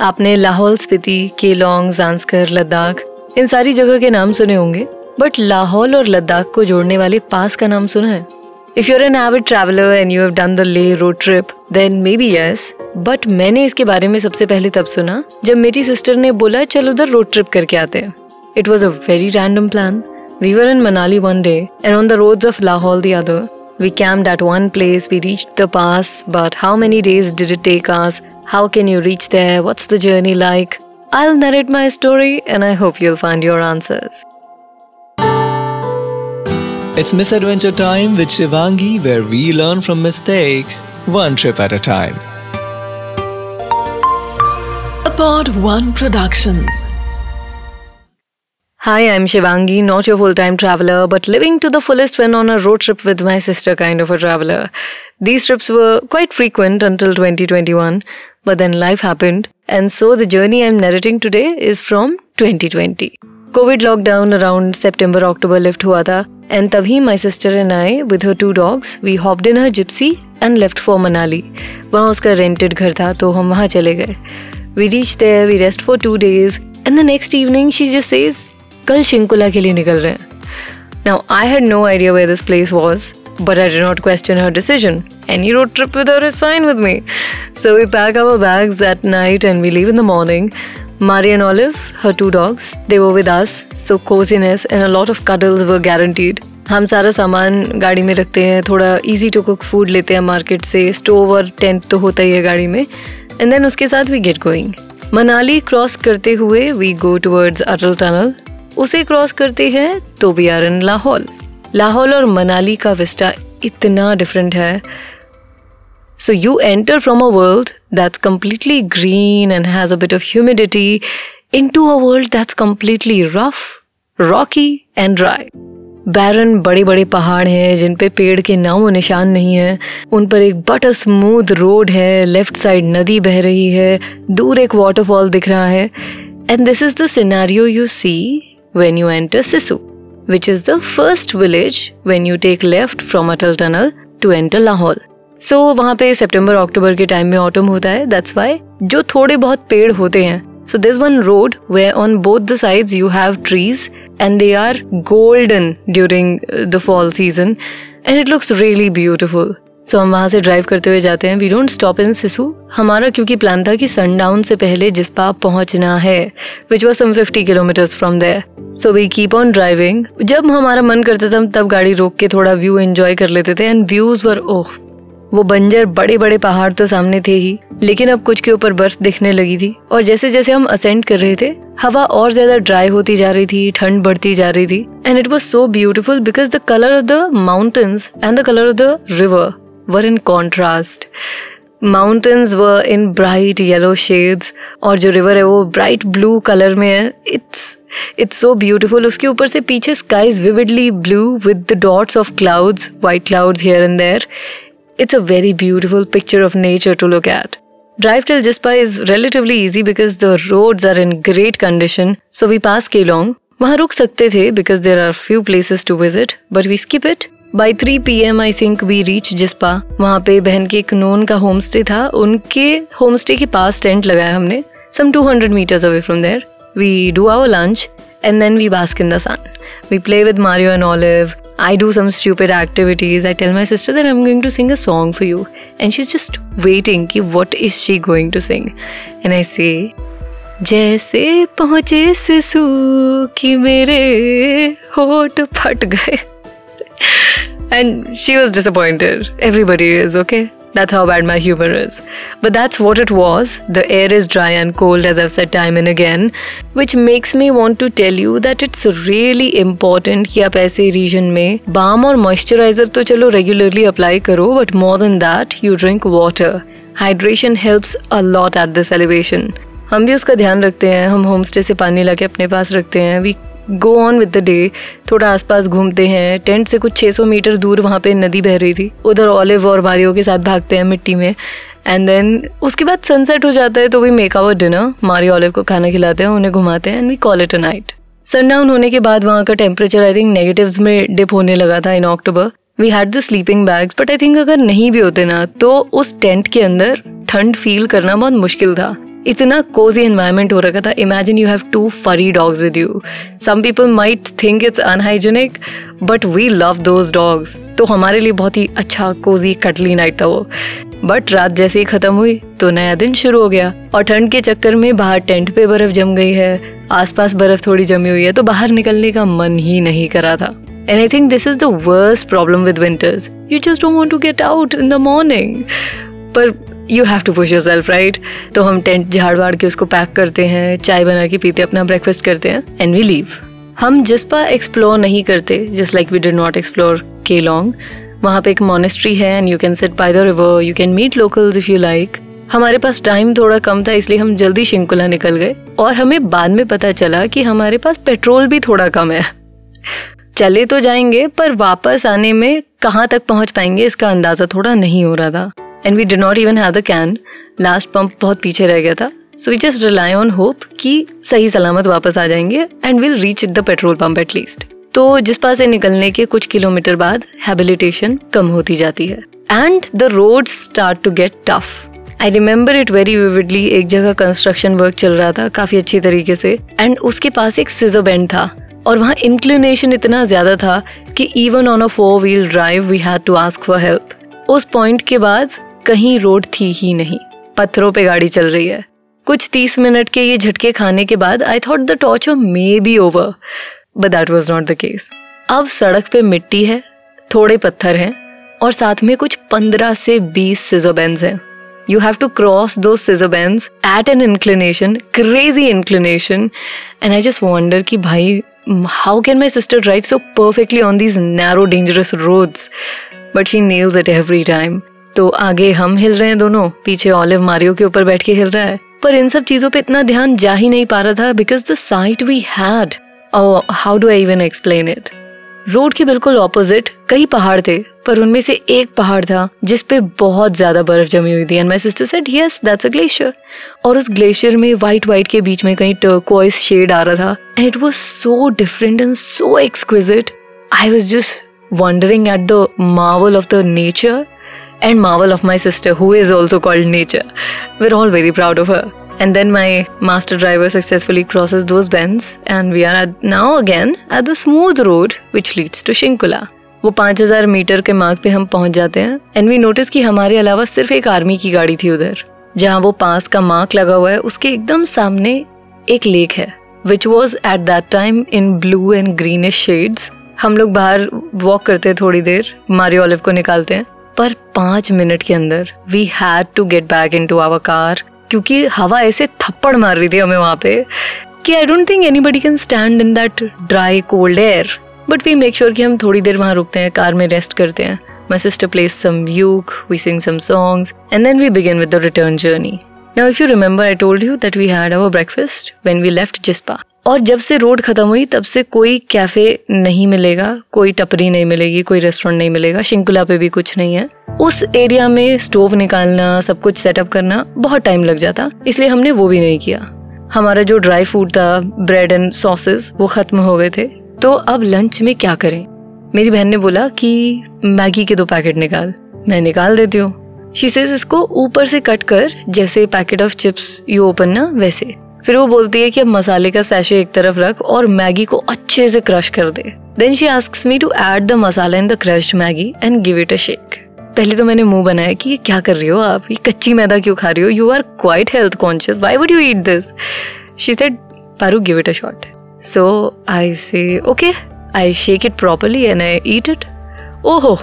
आपने लाहौल स्पीति केलोंग जानसकर लद्दाख इन सारी जगह के नाम सुने होंगे बट लाहौल और लद्दाख को जोड़ने वाले पास का नाम सुना है। If you're an avid traveller and you have done the Leh road trip then maybe yes but मैंने इसके बारे में सबसे पहले तब सुना जब मेरी सिस्टर ने बोला चल उधर रोड ट्रिप करके आते हैं. It was a very random plan we were in Manali one day and on the roads of Lahaul the other We camped at one place, we reached the pass, but how many days did it take us? How can you reach there? What's the journey like? I'll narrate my story and I hope you'll find your answers. It's Misadventure Time with Shivangi, where we learn from mistakes, one trip at a time. A Pod One production. Hi, I'm Shivangi, not your full time traveler, but living to the fullest when on a road trip with my sister kind of a traveler. These trips were quite frequent until 2021, but then life happened, and so the journey I'm narrating today is from 2020. COVID lockdown around September October lift हुआ था and तभी my sister and I with her two dogs we hopped in her gypsy and left for Manali. वहाँ उसका rented घर था तो हम वहाँ चले गए. We reached there, we rest for two days and the next evening she just says कल शिंकुला के लिए निकल रहे हैं. Now I had no idea where this place was, but I did not question her decision. Any road trip with her is fine with me. So we pack our bags that night and we leave in the morning. Mari and Olive, her two dogs, they were with us, so coziness and a lot of cuddles were guaranteed. हम सारा सामान गाड़ी में रखते हैं थोड़ा easy to cook food लेते हैं मार्केट से स्टोव और टेंट तो होता ही है गाड़ी में एंड देन उसके साथ we get going Manali cross करते हुए we go towards Atal tunnel उसे क्रॉस करते हैं तो we are in Lahaul Lahaul और मनाली का विस्टा इतना डिफरेंट है। So you enter from a world that's completely green and has bit of humidity into a world that's completely rough rocky and dry barren बड़े बड़े पहाड़ हैं जिन पे पेड़ के नामो निशान नहीं है। उन पर एक बटर स्मूथ रोड है लेफ़्ट साइड नदी बह रही है, दूर एक वाटरफॉल दिख रहा है। And this is the scenario you see when you enter Sissu which is the first village when you take left from Atal Tunnel to enter Lahore. So so, वहाँ पे सितंबर अक्टूबर के टाइम में ऑटम होता है that's why जो थोड़े बहुत पेड़ होते हैं so this one road way on both the sides you have trees and they are golden during the fall season and it looks really beautiful so हम वहाँ से ड्राइव करते हुए जाते हैं। We don't stop in Sissu हमारा क्योंकि plan था कि सनडाउन से पहले जिसपा पहुँचना है which was some fifty kilometres from there so we keep on driving जब हमारा मन करता था तब गाड़ी रोक के थोड़ा व्यू एंजॉय कर लेते थे एंड व्यूज़ वर ओह वो बंजर बड़े बड़े पहाड़ तो सामने थे ही, लेकिन अब कुछ के ऊपर बर्फ़ दिखने लगी थी। और जैसे जैसे हम असेंड कर रहे थे, हवा और ज़्यादा ड्राई होती जा रही थी, ठंड बढ़ती जा रही थी and it was so beautiful because the colour of the mountains and the colour of the river were in contrast mountains were in bright yellow shades और जो रिवर है वो ब्राइट ब्लू कलर में है। इट्स इट्स सो ब्यूटिफुल उसके ऊपर से पीछे sky vividly blue with the dots of clouds white clouds here and there it's a very beautiful picture of nature to look at drive till Jispa is relatively easy because the road are in great condition so we pass Keylong वहाँ रुक सकते थे because there are few places to visit but we skip it by three P M I think we reach Jispa वहाँ पे बहन के एक known का होम स्टे था। उनके होम स्टे के पास टेंट लगाया हमने। Some two hundred metres away from there we do our lunch and then we bask in the sun we play with Mario and Olive I do some activities I tell my sister that I am going to sing a song for you and she is just waiting कि what is she going to sing and I say जैसे पहुँचे सिसु की मेरे होठ फट गए। And she was disappointed. Everybody is okay. That's how bad my humor is. But that's what it was. The air is dry and cold, as I've said time and again, which makes me want to tell you that it's really important कि आप ऐसे reason में balm और moisturiser तो चलो regularly apply करो but more than that you drink water hydration helps a lot at this elevation हम भी उसका ध्यान रखते हैं हम होम स्टे से पानी ला के अपने पास रखते हैं we go on with the day थोड़ा आसपास घूमते हैं। टेंट से कुछ 600 मीटर दूर वहाँ पे नदी बह रही थी। उधर ऑलिव और मारियो के साथ भागते हैं मिट्टी में। एंड देन उसके बाद सनसेट हो जाता है तो we make our dinner Mario Olive को खाना खिलाते हैं, उन्हें घुमाते हैं and we call it a night sundown होने के बाद वहाँ का टेम्परेचर आई थिंक नेगेटिव्स में डिप होने लगा था in October we had the sleeping bags but I think अगर नहीं भी होते ना तो उस टेंट के अंदर ठंड फील करना बहुत मुश्किल था। इतना कोजी एनवायरमेंट हो रखा था। Imagine you have to furry dogs with you some people might think it's unhygienic but we love those dogs तो हमारे लिए बहुत ही अच्छा कोजी कटली नाइट था वो। बट रात जैसे ही खत्म हुई तो नया दिन शुरू हो गया। और ठंड के चक्कर में बाहर टेंट पे बर्फ़ जम गई है। आसपास बर्फ़ थोड़ी जमी हुई है तो बाहर निकलने का मन ही नहीं करा था। And I think this is the worst problem with winters you just don't want to get out in the morning पर you have to push yourself right तो हम टेंट झाड़ वाड़ के उसको पैक करते हैं, चाय बना के पीते अपना ब्रेकफास्ट करते हैं एंड वी लीव हम जिसपा एक्सप्लोर नहीं करते just like we did not explore Keylong वहाँ पे एक मोनेस्ट्री है and you can sit by the river you can meet locals if you like हमारे पास टाइम थोड़ा कम था, इसलिए हम जल्दी शिंकुला निकल गए, और हमें बाद में पता चला कि हमारे पास पेट्रोल भी थोड़ा कम है। चले तो जाएँगे, पर वापस आने में कहाँ तक पहुँच पाएँगे, इसका अंदाज़ा थोड़ा नहीं हो रहा था। And we did not even have the can last pump बहुत पीछे रह गया था। So we just rely on hope कि सही सलामत वापस आ जाएँगे and will reach the petrol pump at least तो जिस पास से निकलने के कुछ किलोमीटर बाद हैबिलिटेशन कम होती जाती है। And the road start to get tough I remember it very vividly एक जगह कंस्ट्रक्शन वर्क चल रहा था काफ़ी अच्छी तरीके से। एंड उसके पास एक सीजर बैंड था। और वहाँ इंक्लिनेशन इतना ज़्यादा था कि even on a four wheel drive we had to ask for help उस पॉइंट के बाद कहीं रोड थी ही नहीं। पत्थरों पे गाड़ी चल रही है। कुछ तीस मिनट के ये झटके खाने के बाद I thought the torture may be over but that was not the case अब सड़क पे मिट्टी है, थोड़े पत्थर हैं, और साथ में कुछ पंद्रह से बीस सिजोबेंस हैं। यू हैव टू क्रॉस दो सिजोबेंस at an inclination crazy inclination and I just wonder कि भाई how can my sister drive so perfectly on these narrow dangerous roads but she nails it every time तो आगे हम हिल रहे हैं दोनों। पीछे ऑलिव मारियो के ऊपर बैठ के हिल रहा है। पर इन सब चीज़ों पे इतना ध्यान जा ही नहीं पा रहा था because the sight we had how do I even explain it road के बिल्कुल ऑपोजिट कई पहाड़ थे, पर उनमें से एक पहाड़ था, जिस पे बहुत ज़्यादा बर्फ़ जमी हुई थी। And my sister said yes that's a glacier और उस ग्लेशियर में व्हाइट व्हाइट के बीच में कहीं टर्कोइस शेड आ रहा था। And it was so different and so exquisite I was just wondering at the marvel of the nature. And marvel of my sister, who is also called Nature. We're all very proud of her. And then my master driver successfully crosses those bends, and we are at, now again at the smooth road which leads to Shinkula. वो 5000 metre के मार्ग पे हम पहुँच जाते हैं and we notice कि हमारे अलावा सिर्फ़ एक आर्मी की गाड़ी थी उधर जहाँ वो पास का मार्क लगा हुआ है उसके एकदम सामने एक लेक है which was at that time in blue and greenish shades हम लोग बाहर वॉक करते हैं थोड़ी देर मारी ऑलिव को निकालते हैं पर पाँच मिनट के अंदर we had to get back into our car क्योंकि हवा ऐसे थप्पड़ मार रही थी हमें वहाँ पे कि I don't think anybody can stand in that dry cold air but we make sure कि हम थोड़ी देर वहाँ रुकते हैं, कार में रेस्ट करते हैं. My sister plays some uke we sing some songs and then we begin with return journey now if you remember I told you that we had our breakfast when we left Jispa और जब से road खत्म हुई, तब से कोई cafe नहीं मिलेगा, कोई टपरी नहीं मिलेगी, कोई रेस्टोरेंट नहीं मिलेगा, शिंकुला पे भी कुछ नहीं है। उस एरिया में स्टोव निकालना, सब कुछ सेटअप करना बहुत टाइम लग जाता, इसलिए हमने वो भी नहीं किया। हमारा जो ड्राई फ़ूड था ब्रेड एंड सॉसेस वो खत्म हो गए थे। तो अब लंच में क्या करें? मेरी बहन ने बोला कि, मैगी के दो पैकेट निकाल। मैं निकाल देती हूँ। शी सेज इसको ऊपर से कट कर, जैसे packet of chips you open ना, वैसे। फिर वो बोलती है कि अब मसाले का सैशे एक तरफ़ रख और मैगी को अच्छे से क्रश कर दे। Then she asks me to add the masala in the crushed Maggi and give it a shake पहले तो मैंने मुँह बनाया कि ये क्या कर रही हो आप? ये कच्ची मैदा क्यों खा रही हो? You are quite health conscious why would you eat this she said Paru give it a shot so I say okay I shake it properly and I eat it ओहो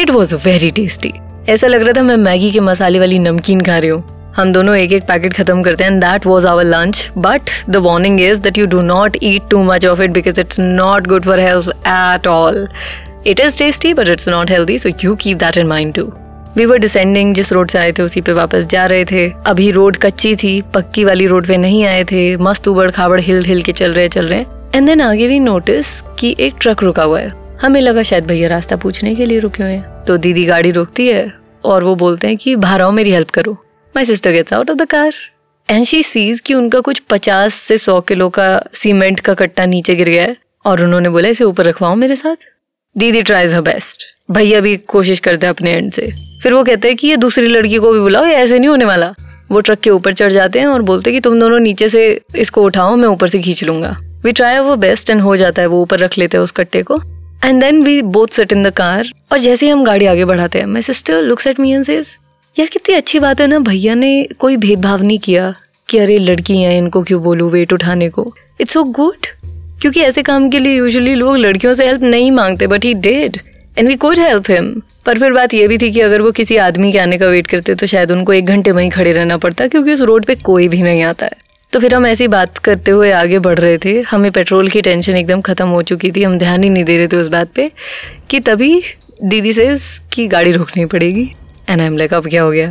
इट वॉज़ वेरी टेस्टी ऐसा लग रहा था मैं Maggi के मसाले वाली नमकीन खा रही हूँ। हम दोनों एक एक पैकेट खत्म करते हैं that was our lunch but the warning is that you do not eat too much of it because it's not good for health at all it is tasty but it's not healthy so you keep that in mind to we were descending जिस road से आए थे, उसी पे वापस जा रहे थे। अभी रोड कच्ची थी, पक्की वाली रोड पे नहीं आए थे। मस्त उबड़ खाबड़ हिल हिल के चल रहे चल रहे। एंड देन आगे भी नोटिस कि एक ट्रक रुका हुआ है। हमें लगा शायद भैया रास्ता पूछने के लिए रुके हुए हैं। तो दीदी गाड़ी रोकती है, और वो बोलते हैं कि आओ मेरी हेल्प करो। My sister gets out of the car and she sees कि उनका कुछ पचास से सौ किलो का सीमेंट का कट्टा नीचे गिर गया है और उन्होंने बोला, इसे ऊपर रखवाओ मेरे साथ. दीदी ट्राइज हर बेस्ट भैया भी कोशिश करते हैं अपने एंड से। फिर वो कहते हैं कि ये दूसरी लड़की को भी बुलाओ, ये ऐसे नहीं होने वाला। वो ट्रक के ऊपर चढ़ जाते हैं और बोलते हैं कि तुम दोनों नीचे से इसको उठाओ, मैं ऊपर से खींच लूँगा। वी ट्राई वो बेस्ट एंड हो जाता है, वो ऊपर रख लेते हैं उस कट्टे को। And then we both sat in the car और जैसे ही हम गाड़ी आगे बढ़ाते हैं my sister looks at me and says यार, कितनी अच्छी बात है ना, भैया ने कोई भेदभाव नहीं किया कि अरे, लड़की हैं इनको क्यों बोलूँ वेट उठाने को। इट्स सो गुड क्योंकि ऐसे काम के लिए यूजुअली लोग लड़कियों से हेल्प नहीं मांगते but he did and we could help him पर फिर बात ये भी थी कि अगर वो किसी आदमी के आने का वेट करते तो शायद उनको एक घंटे वहीं खड़े रहना पड़ता, क्योंकि उस रोड पे कोई भी नहीं आता है। तो फिर हम ऐसी बात करते हुए आगे बढ़ रहे थे। हमें पेट्रोल की टेंशन एकदम खत्म हो चुकी थी, हम ध्यान ही नहीं दे रहे थे उस बात पे कि तभी दीदी से गाड़ी रोकनी पड़ेगी। एंड आई एम लाइक अब क्या हो गया?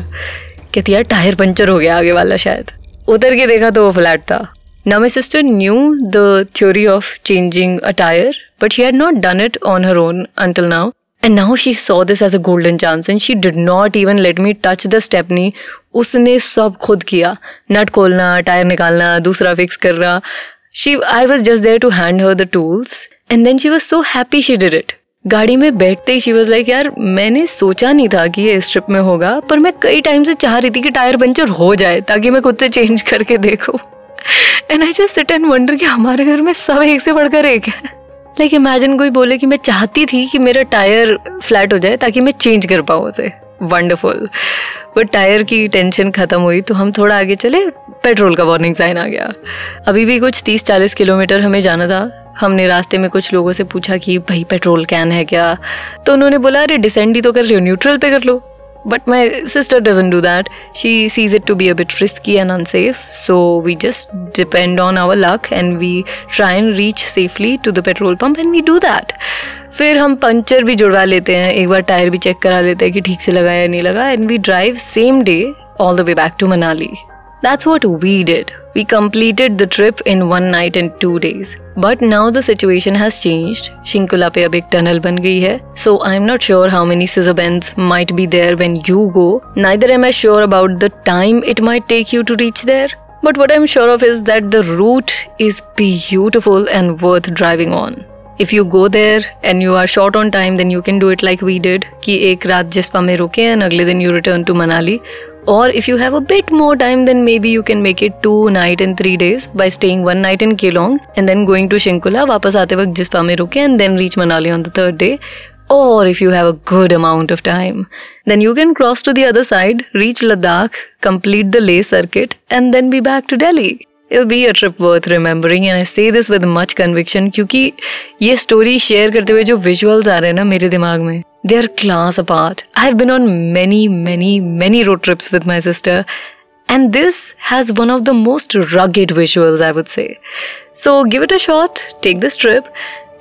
कहती, यार टायर पंचर हो गया आगे वाला शायद। उधर के देखा तो वो फ्लैट था। ना my sister knew the theory of changing a tyre but she had not done it on her own until now and now she saw this as a golden chance and she did not even let me touch the stepney उसने सब खुद किया। नट खोलना tyre निकालना, दूसरा fix करना। She I was just there to hand her the tools and then she was so happy she did it गाड़ी में बैठते ही शी वॉज़ लाइक यार, मैंने सोचा नहीं था कि ये इस ट्रिप में होगा, पर मैं कई टाइम से चाह रही थी कि टायर पंचर हो जाए, ताकि मैं खुद से चेंज करके देखूँ. And I just sit and wonder कि हमारे घर में सब एक से बढ़कर एक है। लाइक इमेजिन कोई बोले कि मैं चाहती थी कि मेरा टायर फ्लैट हो जाए, ताकि मैं चेंज कर पाऊँ उसे। वंडरफुल वो टायर की टेंशन खत्म हुई तो हम थोड़ा आगे चले, पेट्रोल का वार्निंग साइन आ गया। अभी भी कुछ तीस चालीस किलोमीटर हमें जाना था। हमने रास्ते में कुछ लोगों से पूछा कि, भाई, पेट्रोल कैन है क्या? तो उन्होंने बोला, अरे डिसेंड ही तो कर लो न्यूट्रल पे कर लो. But my sister doesn't do that she sees it to be a bit risky and unsafe so we just depend on our luck and we try and reach safely to the petrol pump and we do that फिर हम puncture भी जुड़वा लेते हैं एक बार tyre भी check करा लेते हैं कि ठीक से लगा या नहीं लगा and we drive same day all the way back to Manali that's what we did We completed the trip in one night and two days. But now the situation has changed. Shinkula pe ab ek tunnel ban gayi hai. So I'm not sure how many scissor bends might be there when you go. Neither am I sure about the time it might take you to reach there. But what I'm sure of is that the route is beautiful and worth driving on. If you go there and you are short on time, then you can do it like we did. कि एक रात जिस्पा में रुके and अगले दिन you return to Manali. Or if you have a bit more time, then maybe you can make it two night and three days by staying one night in Kelong and then going to Shinkula, वापस आते वक्त जिस्पा में रुके and then reach Manali on the third day. Or if you have a good amount of time, then you can cross to the other side, reach Ladakh, complete the Leh circuit, and then be back to Delhi. It be a trip worth remembering and I say this with much conviction क्योंकि ये story share करते हुए जो visuals आ रहे हैं ना मेरे दिमाग में they are class a I have been on many many many road trips with my sister and this has one of the most rugged visuals I would say so give it a shot take this trip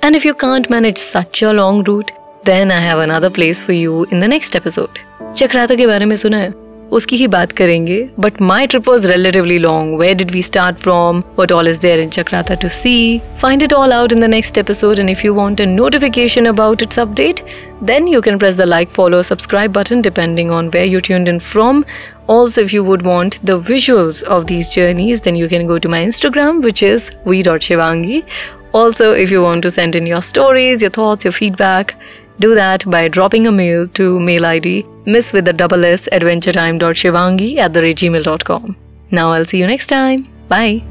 and if you can't manage such a long route then I have another place for you in the next episode Chakrata के बारे में सुना है? उसकी ही बात करेंगे but my trip was relatively long where did we start from what all is there in Chakrata to see find it all out in the next episode and if you want a notification about its update then you can press the like, follow, subscribe button depending on where you tuned in from. Also, if you would want the visuals of these journeys, then you can go to my Instagram, which is v.shivangi. Also, if you want to send in your stories, your thoughts, your feedback, do that by dropping a mail to mail ID miss with the double s adventuretime.shivangi at the gmail.com. Now I'll see you next time. Bye.